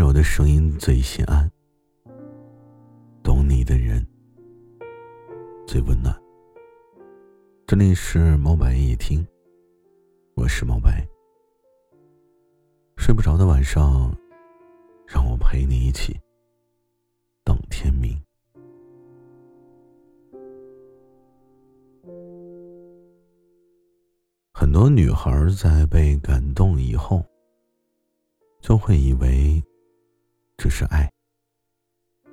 柔的声音最心安，懂你的人最温暖。这里是猫白夜听，我是猫白。睡不着的晚上，让我陪你一起等天明。很多女孩在被感动以后，就会以为是爱。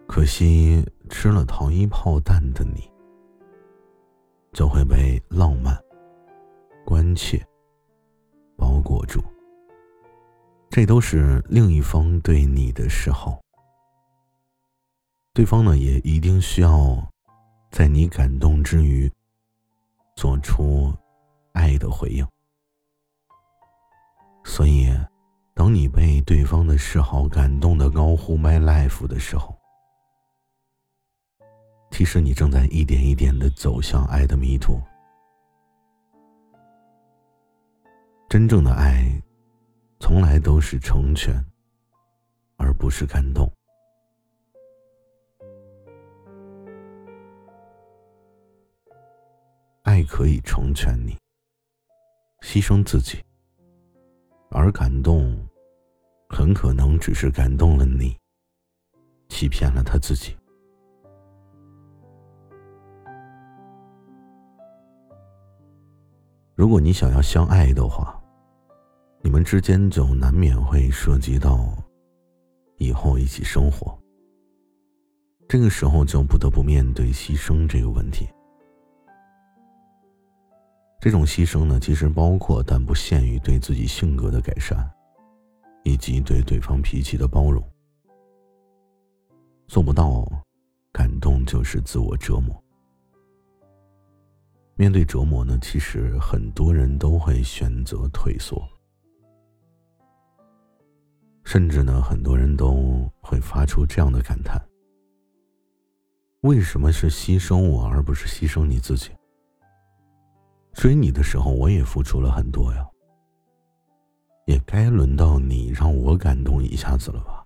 可惜吃了糖衣炮弹的你，就会被浪漫、关切包裹住。这都是另一方对你的示好，对方呢也一定需要在你感动之余，做出。爱的回应，所以，当你被对方的示好感动的高呼 “my life” 的时候，其实你正在一点一点的走向爱的迷途。真正的爱，从来都是成全，而不是感动。爱可以成全你。牺牲自己，而感动，很可能只是感动了你，欺骗了他自己。如果你想要相爱的话，你们之间就难免会涉及到以后一起生活，这个时候就不得不面对牺牲这个问题。这种牺牲呢，其实包括但不限于对自己性格的改善，以及对对方脾气的包容。做不到，感动就是自我折磨。面对折磨呢，其实很多人都会选择退缩，甚至呢，很多人都会发出这样的感叹：为什么是牺牲我，而不是牺牲你自己？追你的时候，我也付出了很多呀，也该轮到你让我感动一下子了吧？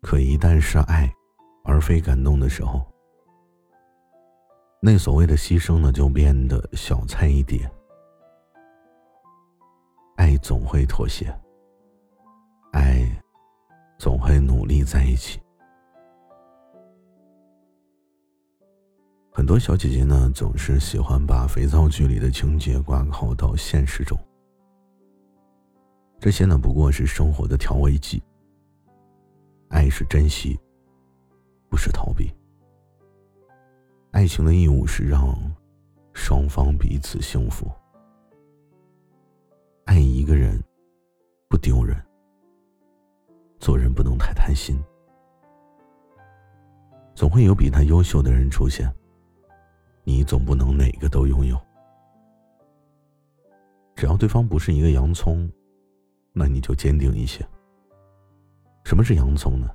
可一旦是爱，而非感动的时候，那所谓的牺牲呢，就变得小菜一碟。爱总会妥协，爱总会努力在一起。很多小姐姐呢，总是喜欢把肥皂剧里的情节挂靠到现实中。这些呢，不过是生活的调味剂。爱是珍惜，不是逃避。爱情的义务是让双方彼此幸福。爱一个人不丢人，做人不能太贪心。总会有比他优秀的人出现。你总不能哪个都拥有。只要对方不是一个洋葱，那你就坚定一些。什么是洋葱呢？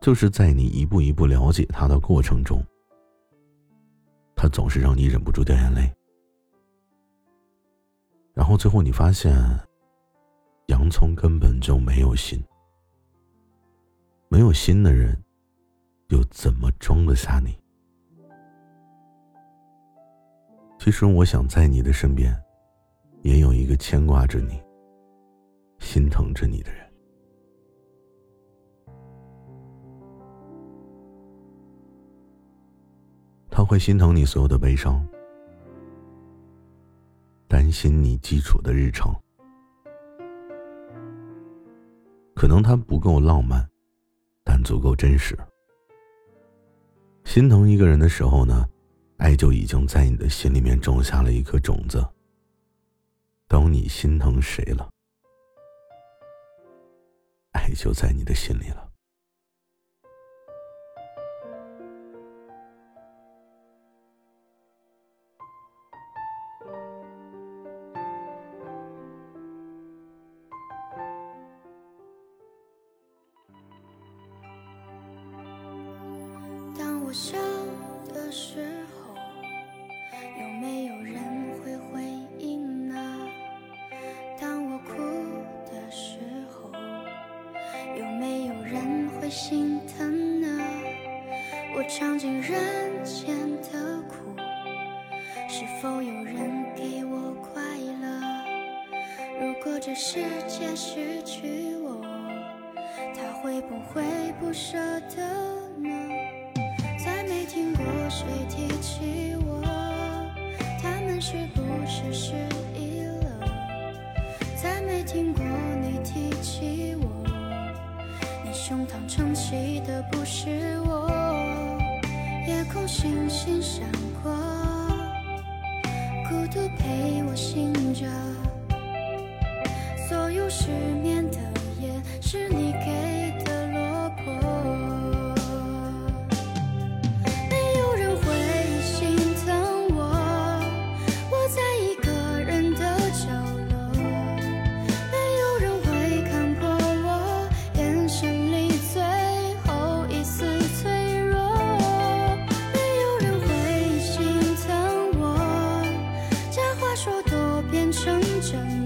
就是在你一步一步了解他的过程中，他总是让你忍不住掉眼泪。然后最后你发现，洋葱根本就没有心。没有心的人，又怎么装得下你？其实我想在你的身边，也有一个牵挂着你、心疼着你的人。他会心疼你所有的悲伤，担心你基础的日常。可能他不够浪漫，但足够真实。心疼一个人的时候呢？爱就已经在你的心里面种下了一颗种子。等你心疼谁了，爱就在你的心里了。当我笑的时。心疼呢？我尝尽人间的苦，是否有人给我快乐？如果这世界失去我，他会不会不舍得呢？再没听过谁是我，夜空星星闪过，孤独陪我醒着，所有失眠的夜是你。说多变成真